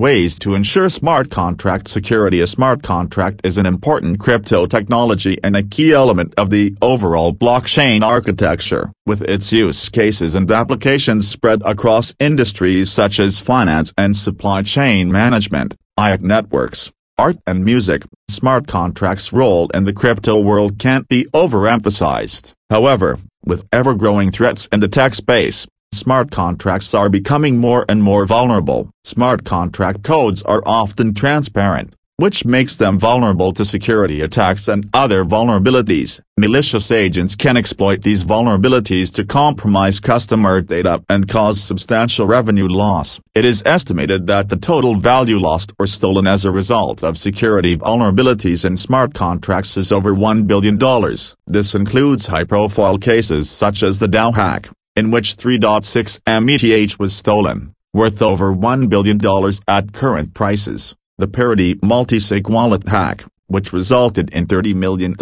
Ways to ensure smart contract security A smart contract is an important crypto technology and a key element of the overall blockchain architecture, with its use cases and applications spread across industries such as finance and supply chain management, IoT networks, art and music. Smart contracts' role in the crypto world can't be overemphasized. However, with ever-growing threats in the tech space, smart contracts are becoming more and more vulnerable. Smart contract codes are often transparent, which makes them vulnerable to security attacks and other vulnerabilities. Malicious agents can exploit these vulnerabilities to compromise customer data and cause substantial revenue loss. It is estimated that the total value lost or stolen as a result of security vulnerabilities in smart contracts is over $1 billion. This includes high-profile cases such as the DAO hack, in which 3.6 M ETH was stolen, worth over $1 billion at current prices. The Parity multisig wallet hack, which resulted in $30 million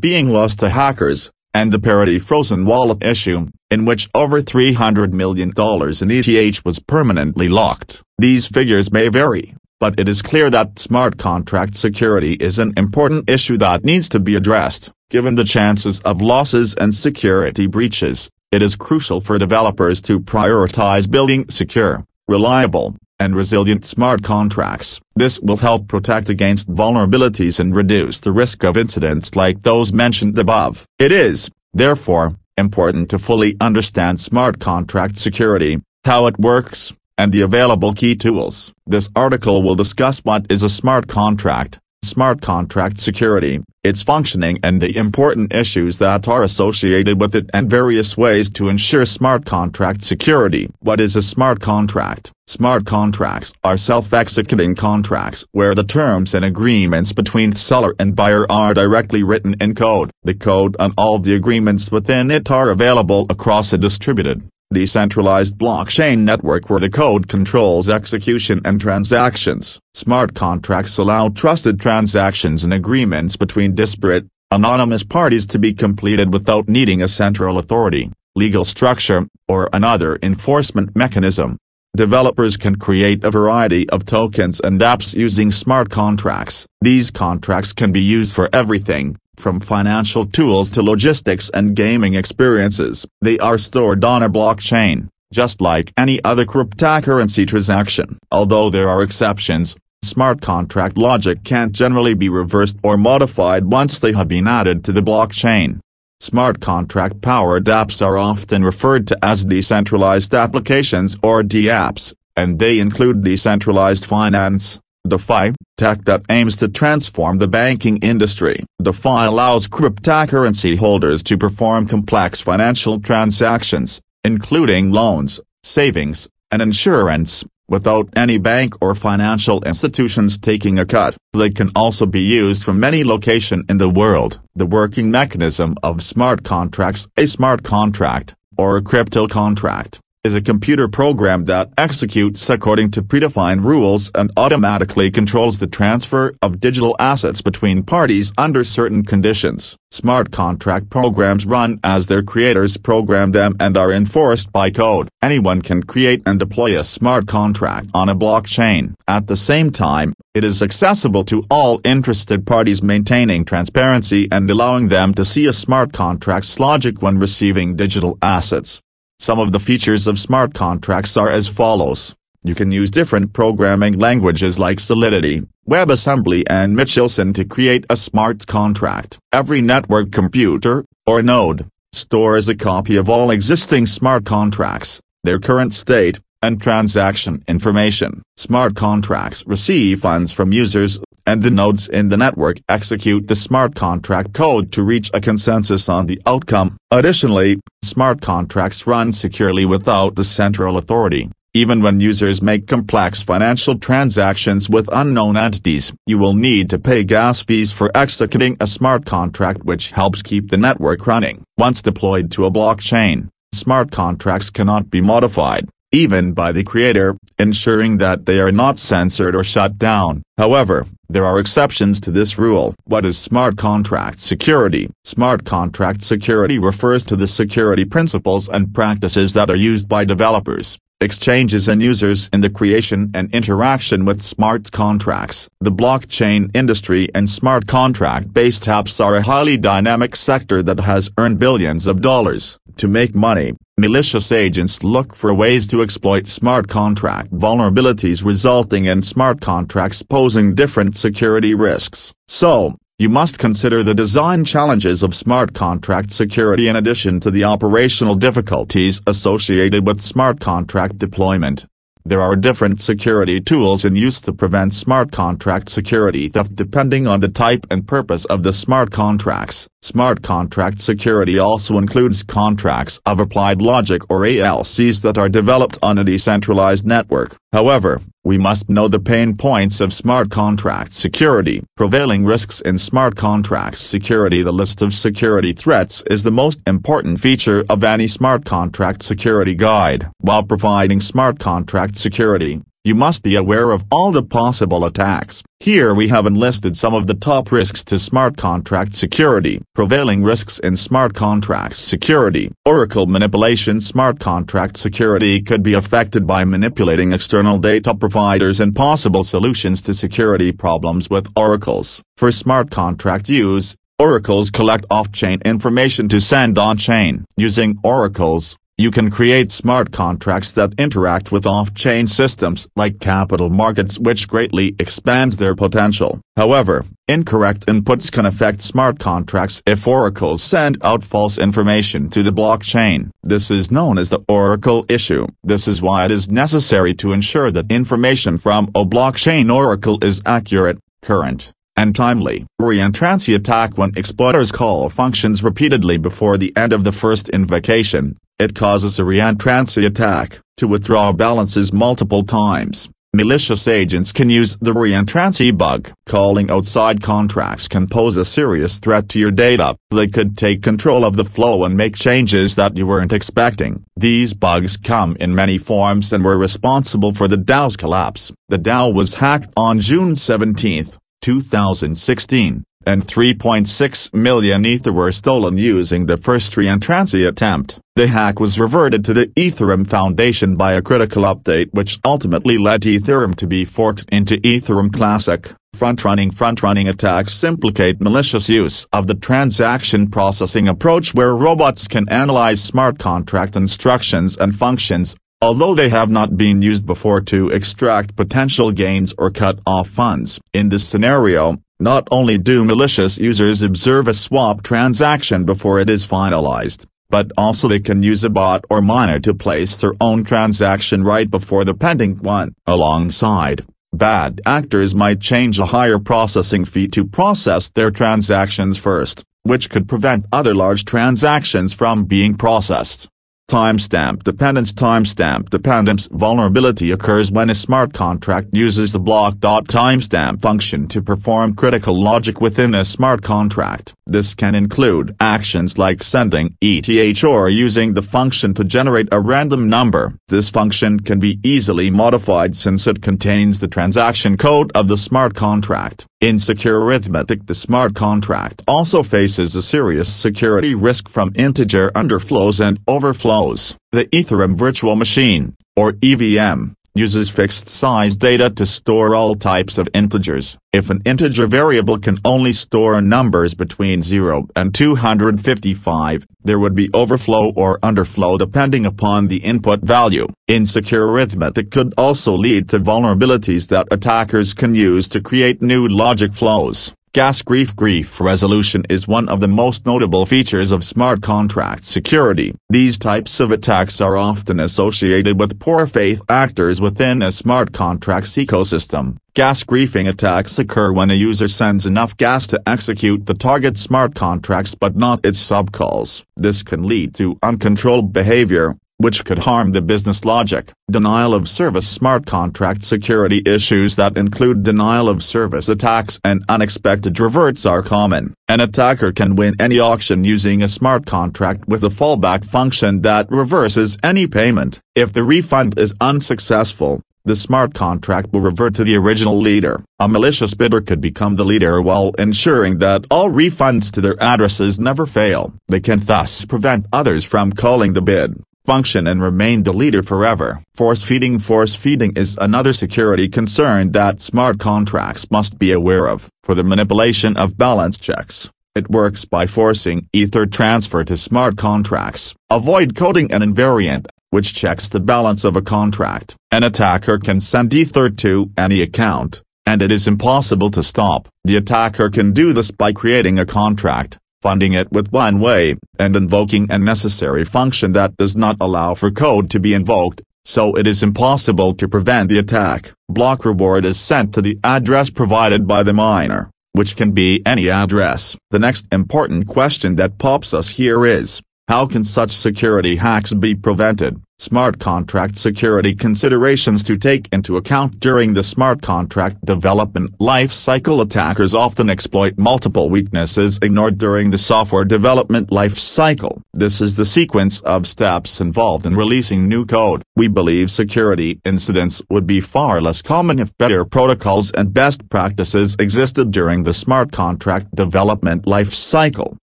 being lost to hackers, and the Parity frozen wallet issue, in which over $300 million in ETH was permanently locked. These figures may vary, but it is clear that smart contract security is an important issue that needs to be addressed, given the chances of losses and security breaches. It is crucial for developers to prioritize building secure, reliable, and resilient smart contracts. This will help protect against vulnerabilities and reduce the risk of incidents like those mentioned above. It is, therefore, important to fully understand smart contract security, how it works, and the available key tools. This article will discuss what is a smart contract, smart contract security, its functioning and the important issues that are associated with it and various ways to ensure smart contract security. What is a smart contract? Smart contracts are self-executing contracts where the terms and agreements between seller and buyer are directly written in code. The code and all the agreements within it are available across a distributed, decentralized blockchain network where the code controls execution and transactions. Smart contracts allow trusted transactions and agreements between disparate, anonymous parties to be completed without needing a central authority, legal structure, or another enforcement mechanism. Developers can create a variety of tokens and apps using smart contracts. These contracts can be used for everything, from financial tools to logistics and gaming experiences. They are stored on a blockchain, just like any other cryptocurrency transaction. Although there are exceptions, smart contract logic can't generally be reversed or modified once they have been added to the blockchain. Smart contract-powered apps are often referred to as decentralized applications or DApps, and they include decentralized finance, DeFi, tech that aims to transform the banking industry. DeFi allows cryptocurrency holders to perform complex financial transactions, including loans, savings, and insurance, without any bank or financial institutions taking a cut. They can also be used from any location in the world. The working mechanism of smart contracts A smart contract, or a crypto contract, is a computer program that executes according to predefined rules and automatically controls the transfer of digital assets between parties under certain conditions. Smart contract programs run as their creators program them and are enforced by code. Anyone can create and deploy a smart contract on a blockchain. At the same time, it is accessible to all interested parties maintaining transparency and allowing them to see a smart contract's logic when receiving digital assets. Some of the features of smart contracts are as follows. You can use different programming languages like Solidity, WebAssembly and Michelson to create a smart contract. Every network computer, or node, stores a copy of all existing smart contracts, their current state, and transaction information. Smart contracts receive funds from users, and the nodes in the network execute the smart contract code to reach a consensus on the outcome. Additionally, smart contracts run securely without the central authority. Even when users make complex financial transactions with unknown entities, you will need to pay gas fees for executing a smart contract which helps keep the network running. Once deployed to a blockchain, smart contracts cannot be modified, even by the creator, ensuring that they are not censored or shut down. However, there are exceptions to this rule. What is smart contract security? Smart contract security refers to the security principles and practices that are used by developers, exchanges and users in the creation and interaction with smart contracts. The blockchain industry and smart contract-based apps are a highly dynamic sector that has earned billions of dollars. To make money, malicious agents look for ways to exploit smart contract vulnerabilities resulting in smart contracts posing different security risks. So, you must consider the design challenges of smart contract security in addition to the operational difficulties associated with smart contract deployment. There are different security tools in use to prevent smart contract security theft depending on the type and purpose of the smart contracts. Smart contract security also includes contracts of applied logic or ALCs that are developed on a decentralized network. However, we must know the pain points of smart contract security. Prevailing risks in smart contract security The list of security threats is the most important feature of any smart contract security guide. While providing smart contract security, you must be aware of all the possible attacks. Here we have enlisted some of the top risks to smart contract security. Prevailing risks in smart contract security. Oracle manipulation Smart contract security could be affected by manipulating external data providers and possible solutions to security problems with oracles. For smart contract use, oracles collect off-chain information to send on-chain. Using oracles, you can create smart contracts that interact with off-chain systems like capital markets which greatly expands their potential. However, incorrect inputs can affect smart contracts if oracles send out false information to the blockchain. This is known as the oracle issue. This is why it is necessary to ensure that information from a blockchain oracle is accurate, current, and timely. Reentrancy attack When exploiters call functions repeatedly before the end of the first invocation, it causes a reentrancy attack, to withdraw balances multiple times. Malicious agents can use the reentrancy bug. Calling outside contracts can pose a serious threat to your data. They could take control of the flow and make changes that you weren't expecting. These bugs come in many forms and were responsible for the DAO's collapse. The DAO was hacked on June 17, 2016 and 3.6 million Ether were stolen using the first reentrancy attempt. The hack was reverted to the Ethereum Foundation by a critical update which ultimately led Ethereum to be forked into Ethereum Classic. Front-running Front-running attacks implicate malicious use of the transaction processing approach where robots can analyze smart contract instructions and functions, although they have not been used before to extract potential gains or cut off funds. In this scenario, not only do malicious users observe a swap transaction before it is finalized, but also they can use a bot or miner to place their own transaction right before the pending one. Alongside, bad actors might change a higher processing fee to process their transactions first, which could prevent other large transactions from being processed. Timestamp dependence Timestamp dependence vulnerability occurs when a smart contract uses the block.timestamp function to perform critical logic within a smart contract. This can include actions like sending ETH or using the function to generate a random number. This function can be easily modified since it contains the transaction code of the smart contract. In secure arithmetic the smart contract also faces a serious security risk from integer underflows and overflows. The Ethereum Virtual Machine, or EVM, uses fixed-size data to store all types of integers. If an integer variable can only store numbers between 0 and 255, there would be overflow or underflow depending upon the input value. Insecure arithmetic could also lead to vulnerabilities that attackers can use to create new logic flows. Gas grief grief resolution is one of the most notable features of smart contract security. These types of attacks are often associated with poor faith actors within a smart contracts ecosystem. Gas griefing attacks occur when a user sends enough gas to execute the target smart contracts but not its subcalls. This can lead to uncontrolled behavior, which could harm the business logic. Denial of service Smart contract security issues that include denial of service attacks and unexpected reverts are common. An attacker can win any auction using a smart contract with a fallback function that reverses any payment. If the refund is unsuccessful, the smart contract will revert to the original leader. A malicious bidder could become the leader while ensuring that all refunds to their addresses never fail. They can thus prevent others from calling the bid. Function and remain deleted forever. Force feeding Force feeding is another security concern that smart contracts must be aware of. For the manipulation of balance checks, it works by forcing ether transfer to smart contracts. Avoid coding an invariant, which checks the balance of a contract. An attacker can send ether to any account, and it is impossible to stop. The attacker can do this by creating a contract funding it with one wei, and invoking a necessary function that does not allow for code to be invoked, so it is impossible to prevent the attack. Block reward is sent to the address provided by the miner, which can be any address. The next important question that pops us here is, how can such security hacks be prevented? Smart contract security considerations to take into account during the smart contract development life cycle attackers often exploit multiple weaknesses ignored during the software development life cycle. This is the sequence of steps involved in releasing new code. We believe security incidents would be far less common if better protocols and best practices existed during the smart contract development life cycle.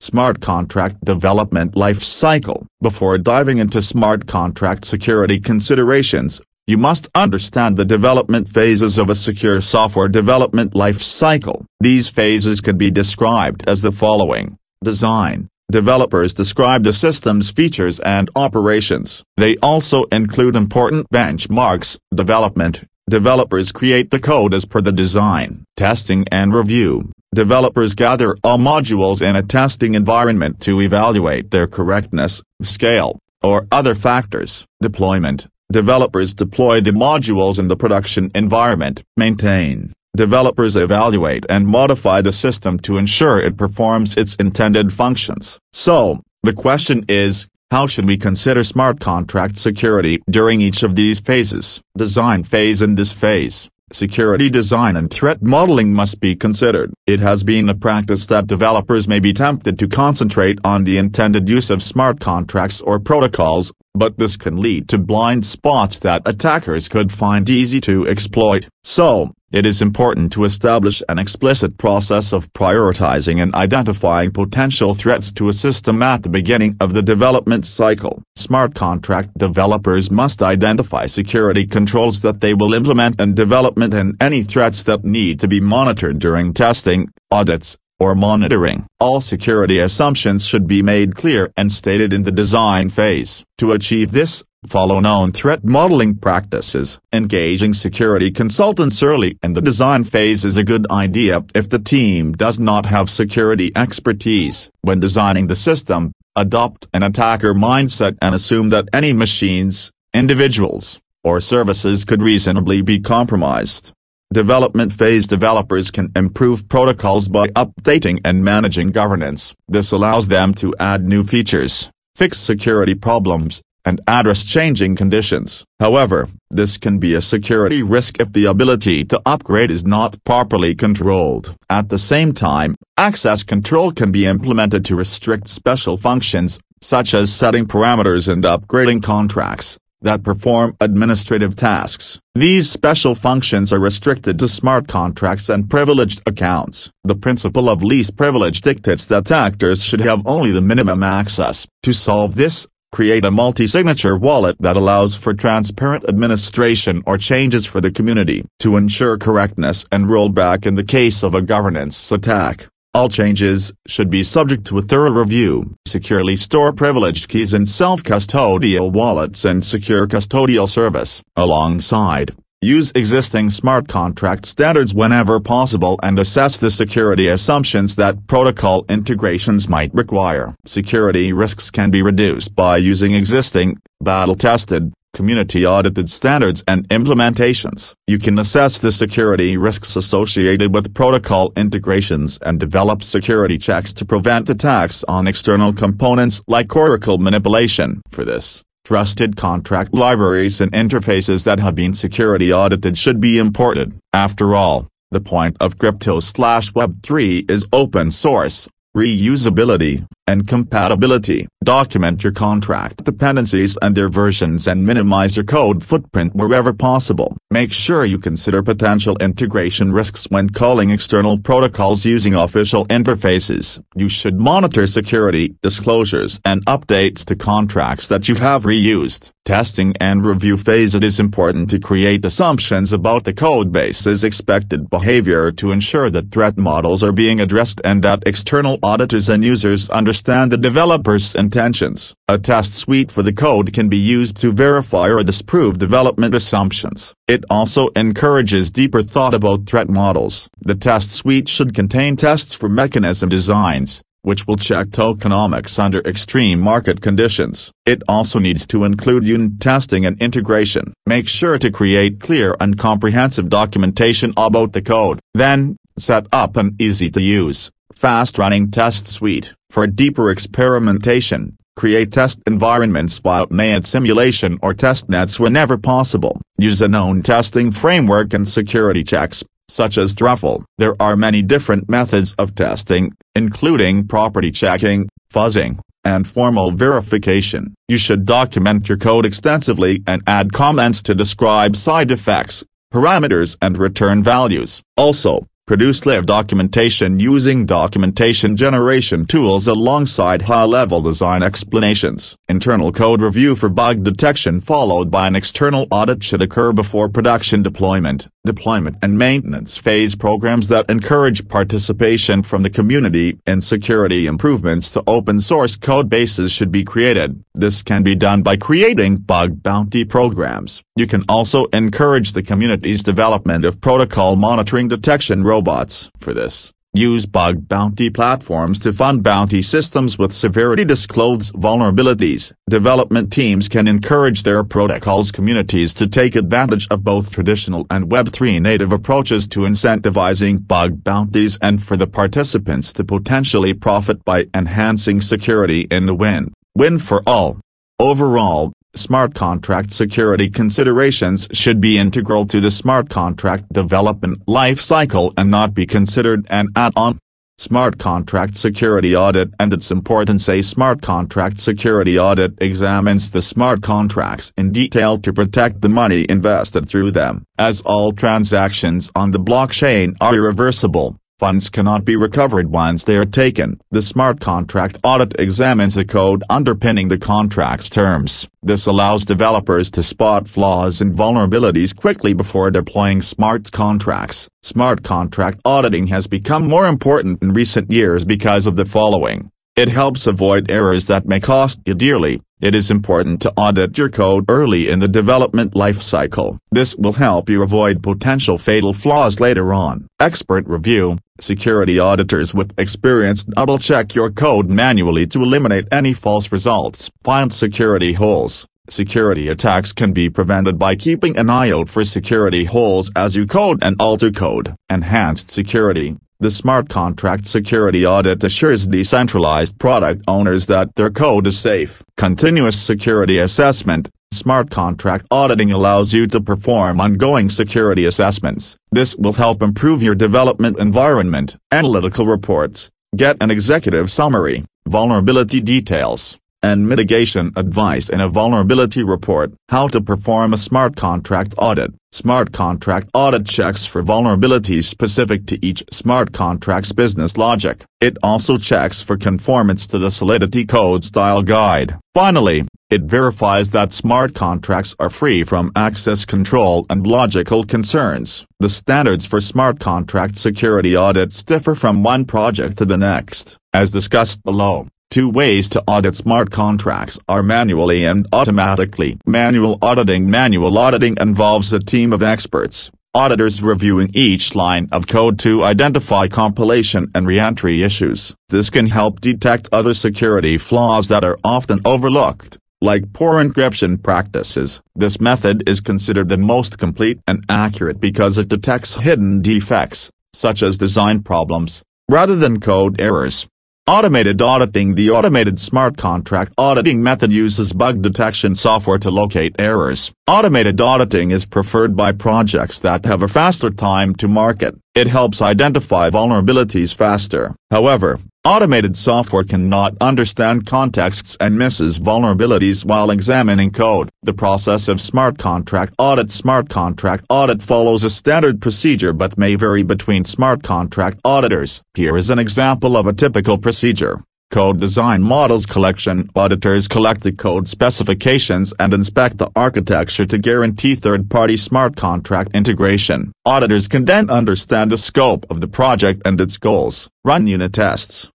Smart Contract Development Life Cycle Before diving into smart contract security considerations, you must understand the development phases of a secure software development life cycle. These phases can be described as the following. Design. Developers describe the system's features and operations. They also include important benchmarks. Development. Developers create the code as per the design. Testing and review. Developers gather all modules in a testing environment to evaluate their correctness, scale, or other factors. Deployment. Developers deploy the modules in the production environment. Maintain. Developers evaluate and modify the system to ensure it performs its intended functions. So, the question is, how should we consider smart contract security during each of these phases? Design phase In this phase, security design and threat modeling must be considered. It has been a practice that developers may be tempted to concentrate on the intended use of smart contracts or protocols, but this can lead to blind spots that attackers could find easy to exploit. So, it is important to establish an explicit process of prioritizing and identifying potential threats to a system at the beginning of the development cycle. Smart contract developers must identify security controls that they will implement in development and any threats that need to be monitored during testing, audits, or monitoring. All security assumptions should be made clear and stated in the design phase. To achieve this, follow known threat modeling practices. Engaging security consultants early in the design phase is a good idea if the team does not have security expertise. When designing the system, adopt an attacker mindset and assume that any machines, individuals, or services could reasonably be compromised. Development phase developers can improve protocols by updating and managing governance. This allows them to add new features, fix security problems, and address changing conditions. However, this can be a security risk if the ability to upgrade is not properly controlled. At the same time, access control can be implemented to restrict special functions, such as setting parameters and upgrading contracts that perform administrative tasks. These special functions are restricted to smart contracts and privileged accounts. The principle of least privilege dictates that actors should have only the minimum access. To solve this, create a multi-signature wallet that allows for transparent administration or changes for the community to ensure correctness and rollback in the case of a governance attack. All changes should be subject to a thorough review. Securely store privileged keys in self-custodial wallets and secure custodial service. Alongside, use existing smart contract standards whenever possible and assess the security assumptions that protocol integrations might require. Security risks can be reduced by using existing, battle-tested, community audited standards and implementations. You can assess the security risks associated with protocol integrations and develop security checks to prevent attacks on external components like Oracle manipulation. For this, trusted contract libraries and interfaces that have been security audited should be imported. After all, the point of crypto slash web3 is open source, reusability, and compatibility. Document your contract dependencies and their versions and minimize your code footprint wherever possible. Make sure you consider potential integration risks when calling external protocols using official interfaces. You should monitor security disclosures and updates to contracts that you have reused. Testing and review phase It is important to create assumptions about the codebase's expected behavior to ensure that threat models are being addressed and that external auditors and users understand the developer's intentions. A test suite for the code can be used to verify or disprove development assumptions. It also encourages deeper thought about threat models. The test suite should contain tests for mechanism designs, which will check tokenomics under extreme market conditions. It also needs to include unit testing and integration. Make sure to create clear and comprehensive documentation about the code. Then, set up an easy-to-use, fast-running test suite. For deeper experimentation, create test environments while may simulation or test nets whenever possible. Use a known testing framework and security checks such as Truffle. There are many different methods of testing, including property checking, fuzzing, and formal verification. You should document your code extensively and add comments to describe side effects, parameters and return values. Also, Produce live documentation using documentation generation tools alongside high-level design explanations. Internal code review for bug detection followed by an external audit should occur before production deployment. Deployment and maintenance phase programs that encourage participation from the community and security improvements to open source code bases should be created. This can be done by creating bug bounty programs. You can also encourage the community's development of protocol monitoring detection robots. For this, use bug bounty platforms to fund bounty systems with severity disclosed vulnerabilities. Development teams can encourage their protocols communities to take advantage of both traditional and Web3 native approaches to incentivizing bug bounties and for the participants to potentially profit by enhancing security in the win. Win for all. Overall, Smart contract security considerations should be integral to the smart contract development life cycle and not be considered an add-on. Smart Contract Security Audit and its importance A smart contract security audit examines the smart contracts in detail to protect the money invested through them. As all transactions on the blockchain are irreversible, Funds cannot be recovered once they are taken. The smart contract audit examines the code underpinning the contract's terms. This allows developers to spot flaws and vulnerabilities quickly before deploying smart contracts. Smart contract auditing has become more important in recent years because of the following. It helps avoid errors that may cost you dearly. It is important to audit your code early in the development lifecycle. This will help you avoid potential fatal flaws later on. Expert review. Security auditors with experience double-check your code manually to eliminate any false results. Find security holes. Security attacks can be prevented by keeping an eye out for security holes as you code and alter code. Enhanced security. The smart contract security audit assures decentralized product owners that their code is safe. Continuous security assessment. Smart contract auditing allows you to perform ongoing security assessments. This will help improve your development environment. Analytical reports. Get an executive summary, vulnerability details, and mitigation advice in a vulnerability report. How to perform a smart contract audit. Smart contract audit checks for vulnerabilities specific to each smart contract's business logic. It also checks for conformance to the Solidity Code Style Guide. Finally, it verifies that smart contracts are free from access control and logical concerns. The standards for smart contract security audits differ from one project to the next, as discussed below. Two ways to audit smart contracts are manually and automatically. Manual auditing Manual auditing involves a team of experts, auditors reviewing each line of code to identify compilation and reentry issues. This can help detect other security flaws that are often overlooked, like poor encryption practices. This method is considered the most complete and accurate because it detects hidden defects, such as design problems, rather than code errors. Automated auditing The automated smart contract auditing method uses bug detection software to locate errors. Automated auditing is preferred by projects that have a faster time to market. It helps identify vulnerabilities faster. However, Automated software cannot understand contexts and misses vulnerabilities while examining code. The process of smart contract audit Smart contract audit follows a standard procedure but may vary between smart contract auditors. Here is an example of a typical procedure. Code Design Models Collection Auditors collect the code specifications and inspect the architecture to guarantee third-party smart contract integration. Auditors can then understand the scope of the project and its goals, run unit tests,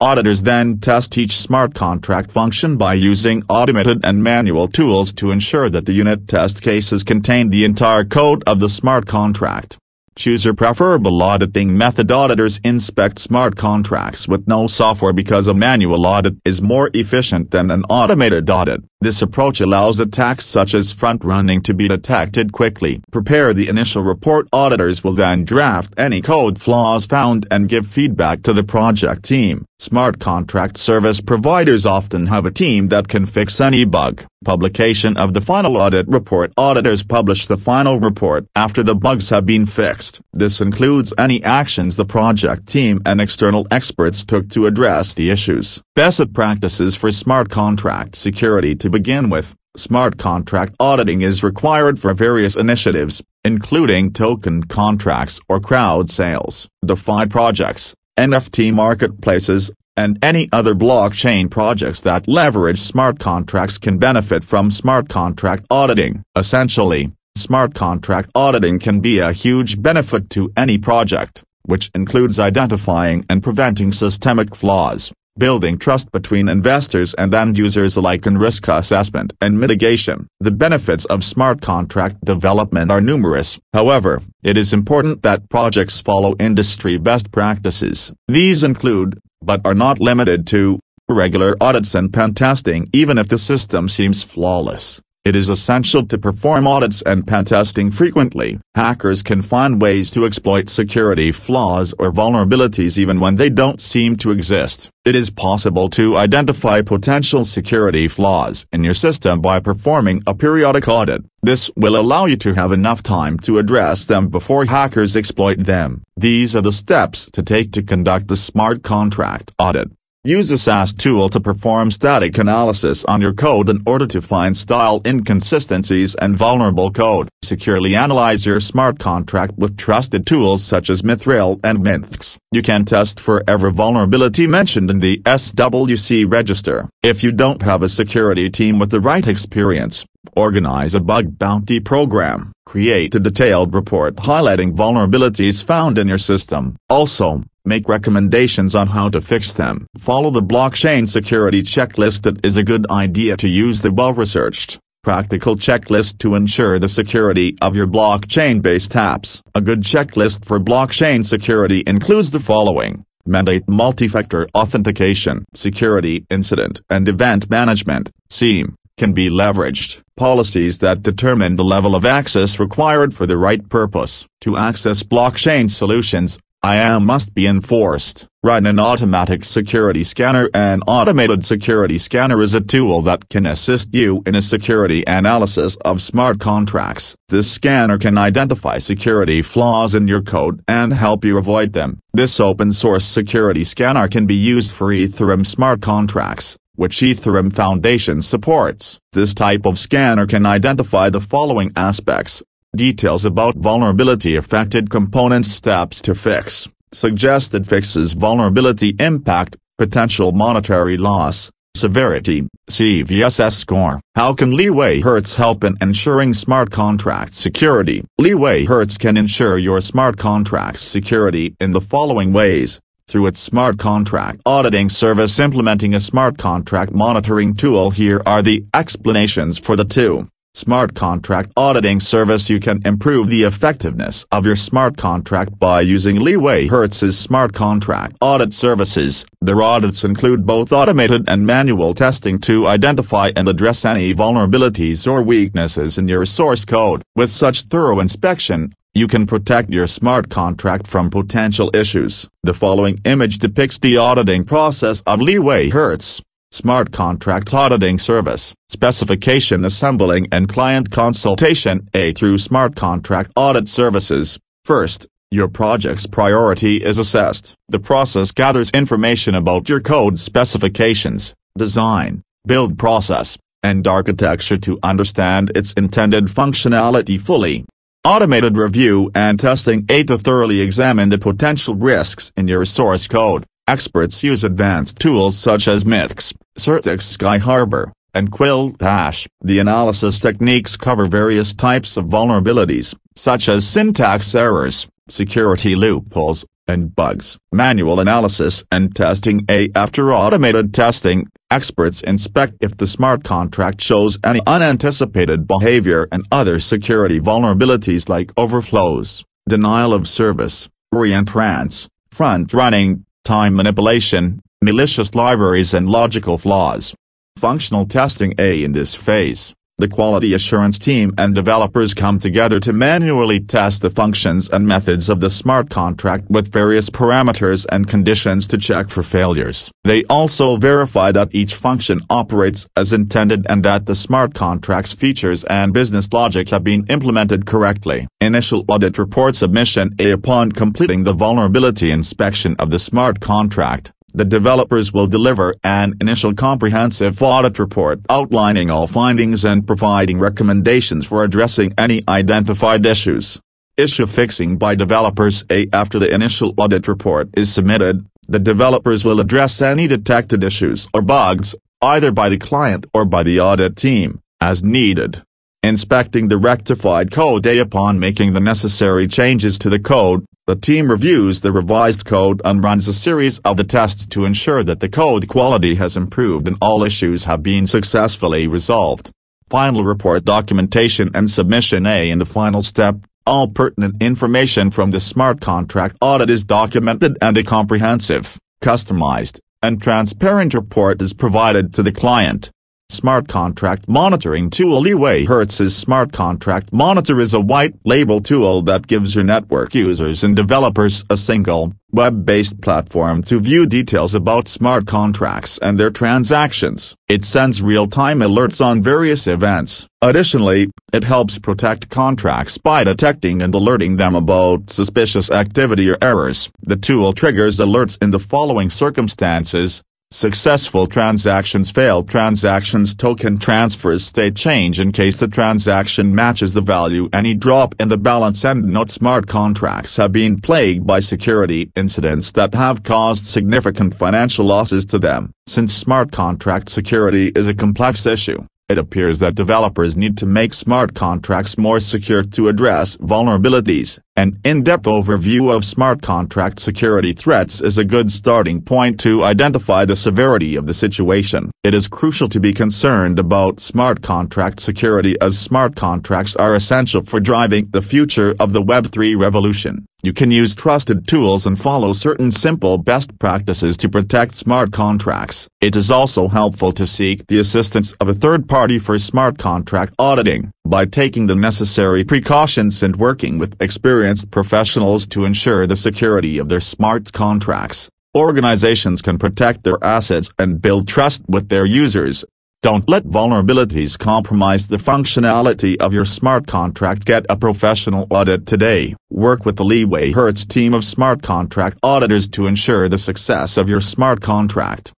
Auditors then test each smart contract function by using automated and manual tools to ensure that the unit test cases contain the entire code of the smart contract. Choose your preferable auditing method. Auditors inspect smart contracts with no software because a manual audit is more efficient than an automated audit. This approach allows attacks such as front-running to be detected quickly. Prepare the initial report. Auditors will then draft any code flaws found and give feedback to the project team. Smart contract service providers often have a team that can fix any bug. Publication of the final audit report. Auditors publish the final report after the bugs have been fixed. This includes any actions the project team and external experts took to address the issues. Best practices for smart contract security to begin with, smart contract auditing is required for various initiatives, including token contracts or crowd sales, DeFi projects, NFT marketplaces, and any other blockchain projects that leverage smart contracts can benefit from smart contract auditing. Essentially, smart contract auditing can be a huge benefit to any project, which includes identifying and preventing systemic flaws building trust between investors and end users alike in risk assessment and mitigation. The benefits of smart contract development are numerous, however, it is important that projects follow industry best practices. These include, but are not limited to, regular audits and pen testing even if the system seems flawless. It is essential to perform audits and pen testing frequently. Hackers can find ways to exploit security flaws or vulnerabilities even when they don't seem to exist. It is possible to identify potential security flaws in your system by performing a periodic audit. This will allow you to have enough time to address them before hackers exploit them. These are the steps to take to conduct the smart contract audit. Use a SAS tool to perform static analysis on your code in order to find style inconsistencies and vulnerable code. Securely analyze your smart contract with trusted tools such as Mythril and MythX. You can test for every vulnerability mentioned in the SWC register. If you don't have a security team with the right experience, organize a bug bounty program. Create a detailed report highlighting vulnerabilities found in your system. Also, make recommendations on how to fix them. Follow the blockchain security checklist It is a good idea to use the well-researched, practical checklist to ensure the security of your blockchain-based apps. A good checklist for blockchain security includes the following. Mandate multi-factor authentication, security incident and event management, SIEM, can be leveraged. Policies that determine the level of access required for the right purpose. To access blockchain solutions, IAM must be enforced. Run an automatic security scanner An automated security scanner is a tool that can assist you in a security analysis of smart contracts. This scanner can identify security flaws in your code and help you avoid them. This open source security scanner can be used for Ethereum smart contracts, which Ethereum Foundation supports. This type of scanner can identify the following aspects Details about vulnerability affected components steps to fix, suggested fixes vulnerability impact, potential monetary loss, severity, CVSS score. How can Leeway Hertz help in ensuring smart contract security? Leeway Hertz can ensure your smart contract security in the following ways. Through its smart contract auditing service implementing a smart contract monitoring tool here are the explanations for the two. Smart Contract Auditing Service You can improve the effectiveness of your smart contract by using Leeway Hertz's smart contract audit services. Their audits include both automated and manual testing to identify and address any vulnerabilities or weaknesses in your source code. With such thorough inspection, you can protect your smart contract from potential issues. The following image depicts the auditing process of Leeway Hertz. Smart Contract Auditing Service, Specification Assembling and Client Consultation A through Smart Contract Audit Services. First, Your project's priority is assessed. The process gathers information about your code specifications, design, build process, and architecture to understand its intended functionality fully. Automated review and testing A to thoroughly examine the potential risks in your source code. Experts use advanced tools such as Mix, CertiK Sky Harbor, and Quill Hash. The analysis techniques cover various types of vulnerabilities, such as syntax errors, security loopholes, and bugs. Manual analysis and testing A. After automated testing, experts inspect if the smart contract shows any unanticipated behavior and other security vulnerabilities like overflows, denial of service, reentrance, front-running, time manipulation, malicious libraries and logical flaws. Functional testing A in this phase. The quality assurance team and developers come together to manually test the functions and methods of the smart contract with various parameters and conditions to check for failures. They also verify that each function operates as intended and that the smart contract's features and business logic have been implemented correctly. Initial audit report submission A upon completing the vulnerability inspection of the smart contract the developers will deliver an initial comprehensive audit report outlining all findings and providing recommendations for addressing any identified issues. Issue fixing by developers A. After the initial audit report is submitted, the developers will address any detected issues or bugs, either by the client or by the audit team, as needed. Inspecting the rectified code A. Upon making the necessary changes to the code, the team reviews the revised code and runs a series of the tests to ensure that the code quality has improved and all issues have been successfully resolved. Final report documentation and submission A in the final step, all pertinent information from the smart contract audit is documented and a comprehensive, customized, and transparent report is provided to the client. Smart Contract Monitoring Tool LeewayHertz's Smart Contract Monitor is a white label tool that gives your network users and developers a single, web-based platform to view details about smart contracts and their transactions. It sends real-time alerts on various events. Additionally, it helps protect contracts by detecting and alerting them about suspicious activity or errors. The tool triggers alerts in the following circumstances, Successful transactions Failed transactions Token transfers state change in case the transaction matches the value Any drop in the balance and not smart contracts have been plagued by security incidents that have caused significant financial losses to them. Since smart contract security is a complex issue, it appears that developers need to make smart contracts more secure to address vulnerabilities. An in-depth overview of smart contract security threats is a good starting point to identify the severity of the situation. It is crucial to be concerned about smart contract security as smart contracts are essential for driving the future of the Web3 revolution. You can use trusted tools and follow certain simple best practices to protect smart contracts. It is also helpful to seek the assistance of a third party for smart contract auditing, by taking the necessary precautions and working with experienced professionals to ensure the security of their smart contracts. Organizations can protect their assets and build trust with their users, don't let vulnerabilities compromise the functionality of your smart contract. Get a professional audit today. Work with the Leeway Hertz team of smart contract auditors to ensure the success of your smart contract.